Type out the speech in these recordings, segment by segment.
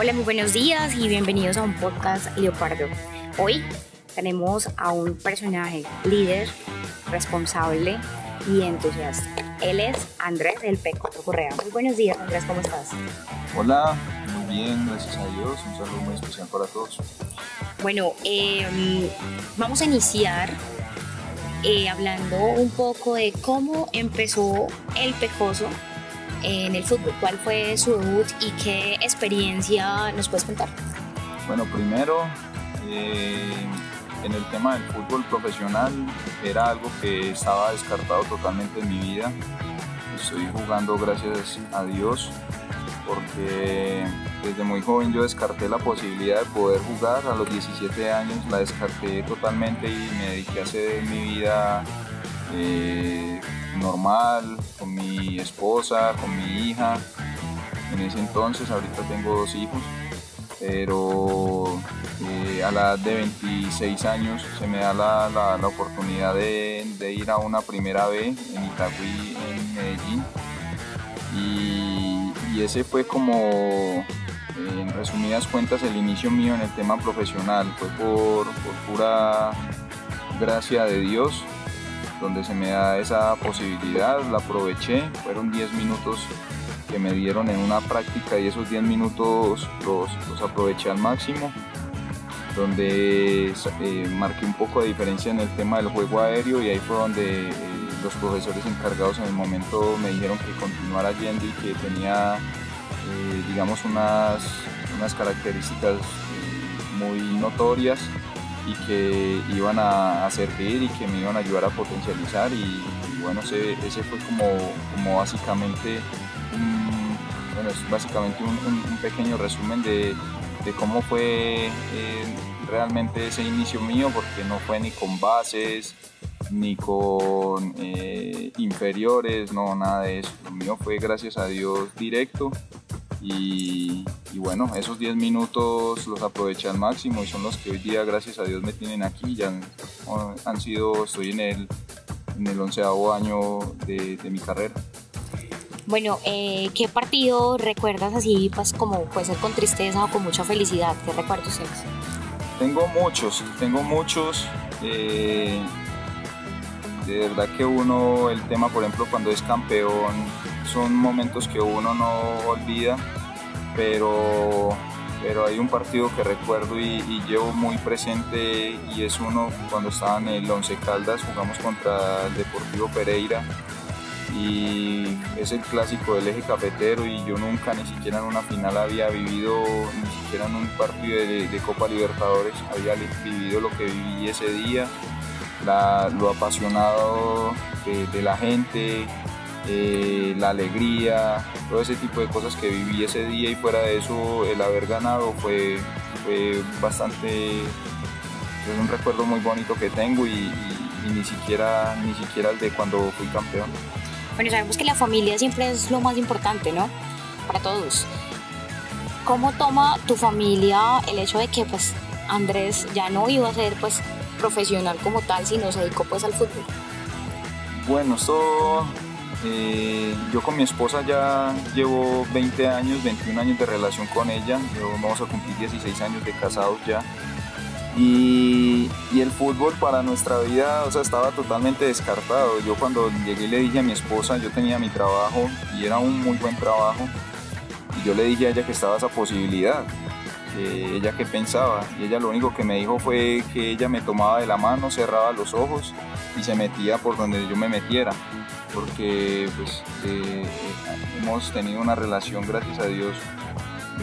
Hola, muy buenos días y bienvenidos a un podcast Leopardo. Hoy tenemos a un personaje líder, responsable y entusiasta. Él es Andrés El Pecoto Correa. Muy buenos días, Andrés, ¿cómo estás? Hola, muy bien, gracias a Dios. Un saludo muy especial para todos. Bueno, eh, vamos a iniciar eh, hablando un poco de cómo empezó el Pecoso en el fútbol. ¿Cuál fue su debut y qué experiencia nos puedes contar? Bueno, primero, eh, en el tema del fútbol profesional era algo que estaba descartado totalmente en mi vida. Estoy jugando gracias a Dios porque desde muy joven yo descarté la posibilidad de poder jugar. A los 17 años la descarté totalmente y me dediqué a hacer mi vida eh, normal, con mi esposa, con mi hija. En ese entonces, ahorita tengo dos hijos, pero eh, a la edad de 26 años se me da la, la, oportunidad de, ir a una primera B en Itagüí, en Medellín. Y, y ese fue como, en resumidas cuentas, el inicio mío en el tema profesional. Fue por, por pura gracia de Dios donde se me da esa posibilidad, la aproveché, fueron 10 minutos que me dieron en una práctica y esos 10 minutos los, aproveché al máximo, donde eh, marqué un poco de diferencia en el tema del juego aéreo y ahí fue donde eh, los profesores encargados en el momento me dijeron que continuara yendo y que tenía, eh, digamos, unas, unas características muy notorias y que iban a, servir y que me iban a ayudar a potencializar y, bueno, ese, ese, fue como, como básicamente un, bueno, es básicamente un, pequeño resumen de, de cómo fue eh, realmente ese inicio mío porque no fue ni con bases ni con eh, inferiores, no, nada de eso. Lo mío fue gracias a Dios directo y, bueno, esos 10 minutos los aproveché al máximo y son los que hoy día, gracias a Dios, me tienen aquí. Ya han, sido, estoy en el, en el onceavo año de, mi carrera. Bueno, eh, ¿qué partido recuerdas así, pues como puede ser con tristeza o con mucha felicidad? ¿Qué recuerdos tienes? Tengo muchos, tengo muchos. Eh, de verdad que uno, el tema, por ejemplo, cuando es campeón, son momentos que uno no olvida, pero, pero hay un partido que recuerdo y, llevo muy presente y es uno cuando estaba en el Once Caldas, jugamos contra el Deportivo Pereira y es el clásico del eje cafetero y yo nunca ni siquiera en una final había vivido, ni siquiera en un partido de, Copa Libertadores había vivido lo que viví ese día, lo apasionado de la gente, eh, la alegría, todo ese tipo de cosas que viví ese día y fuera de eso el haber ganado fue, fue bastante, es un recuerdo muy bonito que tengo y, ni, siquiera, ni siquiera el de cuando fui campeón. Bueno, sabemos que la familia siempre es lo más importante, ¿no? Para todos. ¿Cómo toma tu familia el hecho de que pues Andrés ya no iba a ser pues profesional como tal, sino se dedicó pues al fútbol? Bueno, esto eh, yo con mi esposa ya llevo 20 años, 21 años de relación con ella, yo vamos a cumplir 16 años de casados ya. Y, el fútbol para nuestra vida o sea, estaba totalmente descartado. Yo cuando llegué le dije a mi esposa, yo tenía mi trabajo y era un muy buen trabajo, y yo le dije a ella que estaba esa posibilidad, ella qué pensaba, y ella lo único que me dijo fue que ella me tomaba de la mano, cerraba los ojos y se metía por donde yo me metiera porque pues, eh, hemos tenido una relación, gracias a Dios,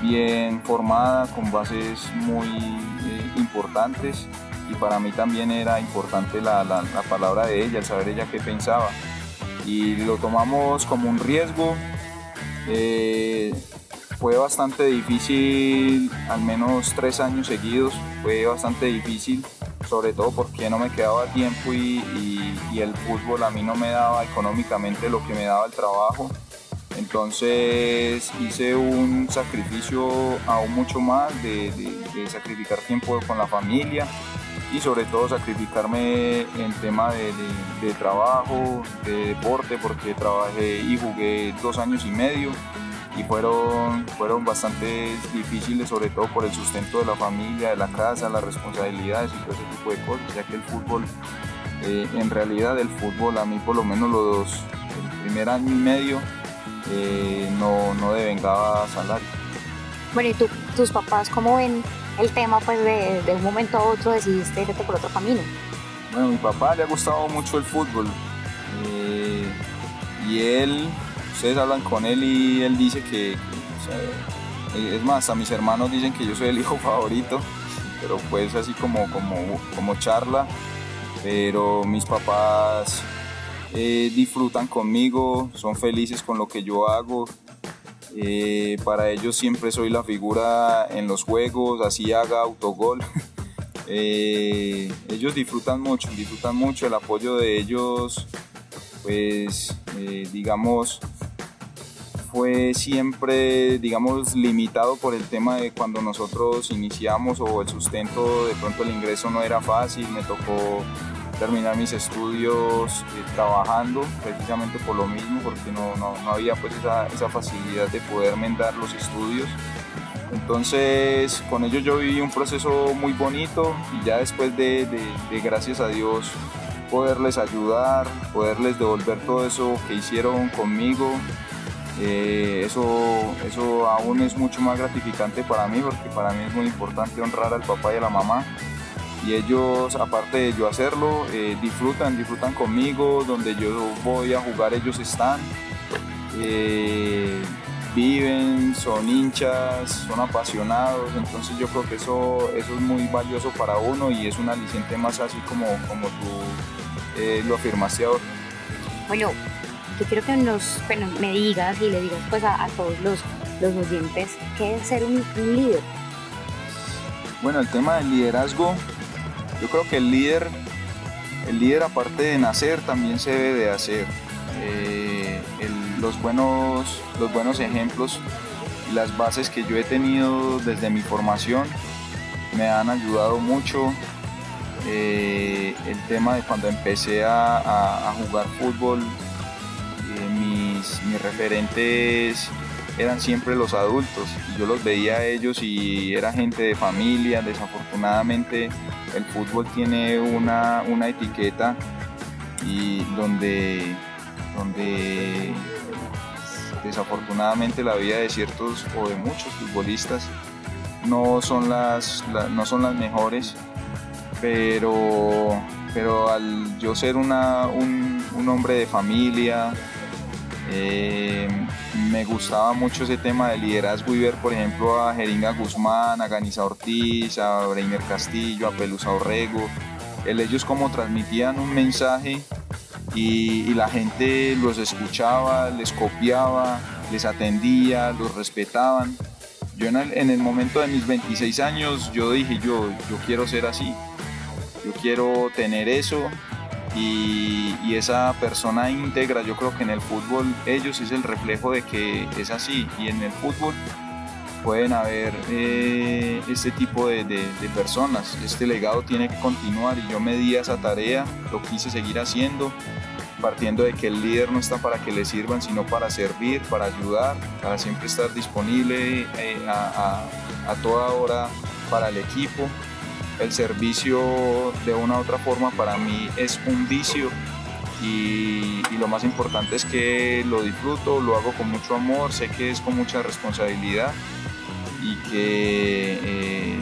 bien formada, con bases muy eh, importantes y para mí también era importante la, palabra de ella, el saber ella qué pensaba. Y lo tomamos como un riesgo. Eh, fue bastante difícil, al menos tres años seguidos, fue bastante difícil sobre todo porque no me quedaba tiempo y, el fútbol a mí no me daba económicamente lo que me daba el trabajo. Entonces hice un sacrificio aún mucho más de, sacrificar tiempo con la familia y sobre todo sacrificarme en tema de, de, trabajo, de deporte, porque trabajé y jugué dos años y medio y fueron, fueron bastante difíciles, sobre todo por el sustento de la familia, de la casa, las responsabilidades y todo ese tipo de cosas, ya que el fútbol, eh, en realidad el fútbol a mí por lo menos los el primer año y medio eh, no, no devengaba salario. Bueno, ¿y tus papás cómo ven el tema pues de, de un momento a otro decidiste irte por otro camino? Bueno, a mi papá le ha gustado mucho el fútbol eh, y él ustedes hablan con él y él dice que, es más, a mis hermanos dicen que yo soy el hijo favorito, pero pues así como, como, como charla, pero mis papás eh, disfrutan conmigo, son felices con lo que yo hago. Eh, para ellos siempre soy la figura en los juegos, así haga autogol. Eh, ellos disfrutan mucho, disfrutan mucho el apoyo de ellos, pues digamos, fue siempre, digamos, limitado por el tema de cuando nosotros iniciamos o el sustento, de pronto el ingreso no era fácil, me tocó terminar mis estudios eh, trabajando precisamente por lo mismo, porque no, no, no había pues esa, esa, facilidad de poder mendar los estudios. Entonces con ellos yo viví un proceso muy bonito y ya después de, de, de gracias a Dios poderles ayudar, poderles devolver todo eso que hicieron conmigo, eh, eso, eso aún es mucho más gratificante para mí porque para mí es muy importante honrar al papá y a la mamá. Y ellos aparte de yo hacerlo eh, disfrutan, disfrutan conmigo, donde yo voy a jugar ellos están, eh, viven, son hinchas, son apasionados, entonces yo creo que eso, eso es muy valioso para uno y es un aliciente más así como, como tú lo afirmaste ahora. Bueno, yo quiero que nos, bueno, me digas y le digas pues a, todos los, los oyentes qué es ser un, líder. Bueno, el tema del liderazgo, yo creo que el líder, el líder aparte de nacer también se debe de hacer. Eh, los, buenos, los buenos ejemplos y las bases que yo he tenido desde mi formación me han ayudado mucho. Eh, el tema de cuando empecé a jugar fútbol mis, referentes eran siempre los adultos. Yo los veía a ellos y era gente de familia. Desafortunadamente el fútbol tiene una, etiqueta y donde, donde desafortunadamente la vida de ciertos o de muchos futbolistas no son las, no son las mejores, pero, pero al yo ser una, un, un hombre de familia, eh, me gustaba mucho ese tema de liderazgo y ver, por ejemplo, a Jeringa Guzmán, a Ganiza Ortiz, a Breiner Castillo, a Pelusa Orrego, ellos como transmitían un mensaje y, la gente los escuchaba, les copiaba, les atendía, los respetaban. Yo en el, en el momento de mis 26 años, yo dije, yo, yo quiero ser así, yo quiero tener eso y, esa persona íntegra, yo creo que en el fútbol ellos es el reflejo de que es así y en el fútbol pueden haber eh, este tipo de, personas. Este legado tiene que continuar y yo me di esa tarea, lo quise seguir haciendo, partiendo de que el líder no está para que le sirvan, sino para servir, para ayudar, para siempre estar disponible eh, a toda hora para el equipo el servicio de una u otra forma para mí es un vicio y, lo más importante es que lo disfruto, lo hago con mucho amor, sé que es con mucha responsabilidad y que eh,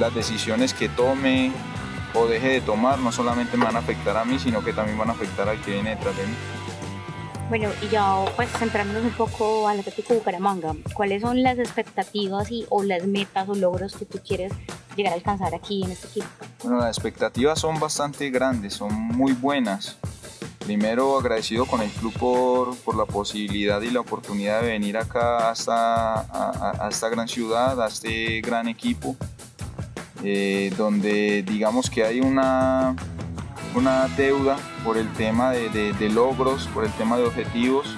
las decisiones que tome o deje de tomar no solamente me van a afectar a mí, sino que también van a afectar al que viene detrás de mí. Bueno, y ya pues centrándonos un poco al Atlético Bucaramanga, ¿cuáles son las expectativas y, o las metas o logros que tú quieres llegar a alcanzar aquí en este equipo? Bueno, las expectativas son bastante grandes, son muy buenas. Primero agradecido con el club por, por la posibilidad y la oportunidad de venir acá hasta a, esta gran ciudad, a este gran equipo, eh, donde digamos que hay una, una deuda por el tema de, logros, por el tema de objetivos,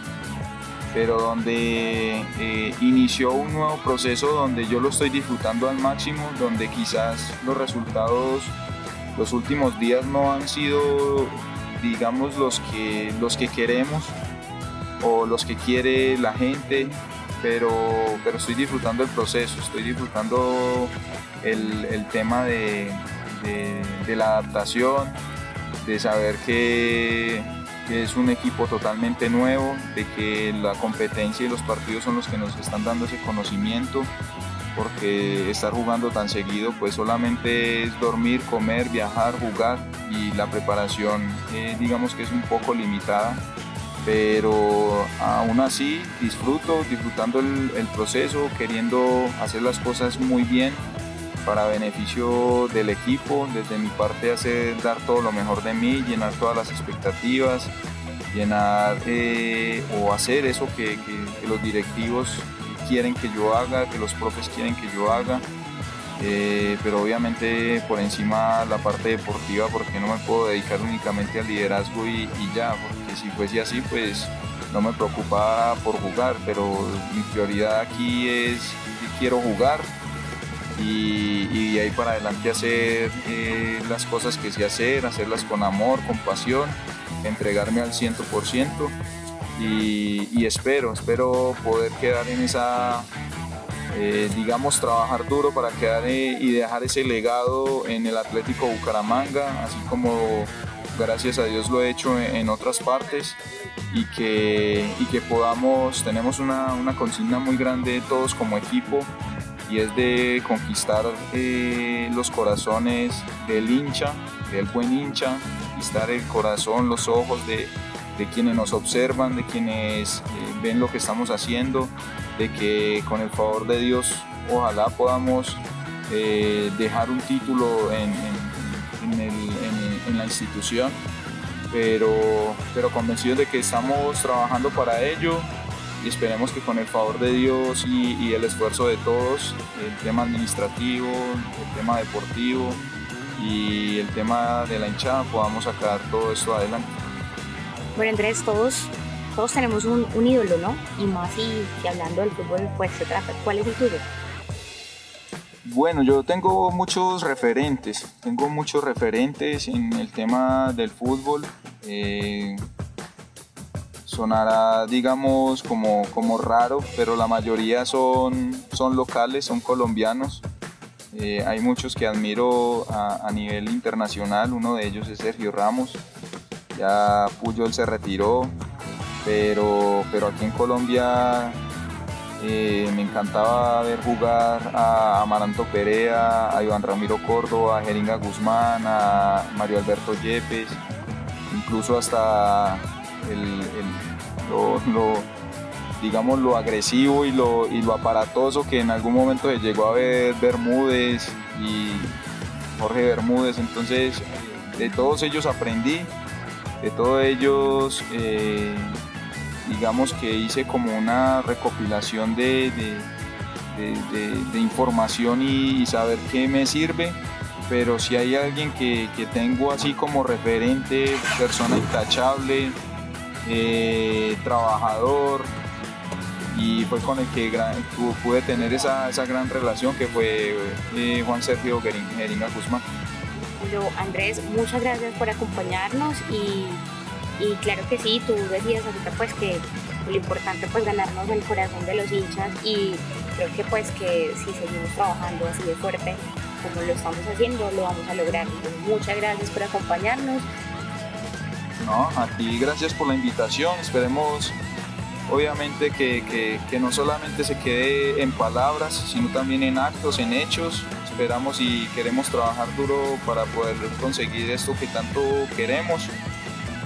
pero donde eh, inició un nuevo proceso donde yo lo estoy disfrutando al máximo, donde quizás los resultados los últimos días no han sido, digamos, los que, los que queremos o los que quiere la gente, pero, pero estoy disfrutando el proceso, estoy disfrutando el, tema de, la adaptación, de saber que, es un equipo totalmente nuevo, de que la competencia y los partidos son los que nos están dando ese conocimiento, porque estar jugando tan seguido pues solamente es dormir, comer, viajar, jugar y la preparación eh, digamos que es un poco limitada pero aún así disfruto, disfrutando el, proceso, queriendo hacer las cosas muy bien para beneficio del equipo, desde mi parte hacer dar todo lo mejor de mí, llenar todas las expectativas, llenar eh, o hacer eso que, los directivos quieren que yo haga, que los profes quieren que yo haga. Eh, pero obviamente por encima la parte deportiva porque no me puedo dedicar únicamente al liderazgo y, ya, si fuese así, pues no me preocupa por jugar, pero mi prioridad aquí es que quiero jugar y, de ahí para adelante hacer eh, las cosas que sé hacer, hacerlas con amor, con pasión, entregarme al 100% y, y espero, espero poder quedar en esa, eh, digamos, trabajar duro para quedar eh, y dejar ese legado en el Atlético Bucaramanga, así como gracias a Dios lo he hecho en, otras partes y que, y que podamos, tenemos una, una, consigna muy grande todos como equipo y es de conquistar eh, los corazones del hincha, del buen hincha, conquistar el corazón, los ojos de, de quienes nos observan, de quienes eh, ven lo que estamos haciendo, de que con el favor de Dios ojalá podamos eh, dejar un título en, en, el, en la institución, pero, pero convencidos de que estamos trabajando para ello y esperemos que con el favor de Dios y, el esfuerzo de todos, el tema administrativo, el tema deportivo y el tema de la hinchada podamos sacar todo esto adelante. Bueno Andrés, todos, todos tenemos un, un ídolo, ¿no? Y más si, hablando del fútbol, pues se trata. ¿Cuál es el tuyo? Bueno, yo tengo muchos referentes, tengo muchos referentes en el tema del fútbol. Eh, sonará, digamos, como, como raro, pero la mayoría son, son locales, son colombianos. Eh, hay muchos que admiro a, a, nivel internacional, uno de ellos es Sergio Ramos. Ya Puyol se retiró, pero, pero aquí en Colombia eh, me encantaba ver jugar a Amaranto Perea, a Iván Ramiro Córdoba, a Jeringa Guzmán, a Mario Alberto Yepes, incluso hasta el, lo, digamos, lo agresivo y lo, y lo aparatoso que en algún momento se llegó a ver Bermúdez y Jorge Bermúdez. Entonces, de todos ellos aprendí, de todos ellos eh, digamos que hice como una recopilación de, de, información y, saber qué me sirve, pero si hay alguien que, tengo así como referente, persona intachable, eh, trabajador, y fue con el que pude tener esa, gran relación que fue eh, Juan Sergio Geringa Guzmán. Andrés, muchas gracias por acompañarnos y y claro que sí, tú decías ahorita pues que lo importante pues ganarnos el corazón de los hinchas y creo que pues que si seguimos trabajando así de fuerte como lo estamos haciendo, lo vamos a lograr. muchas gracias por acompañarnos. No, gracias por la invitación. Esperemos obviamente que, que, no solamente se quede en palabras, sino también en actos, en hechos. Esperamos y queremos trabajar duro para poder conseguir esto que tanto queremos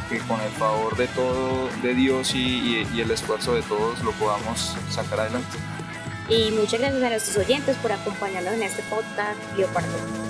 que con el favor de todo, de Dios y, el esfuerzo de todos lo podamos sacar adelante. Y muchas gracias a nuestros oyentes por acompañarnos en este podcast Leopardo.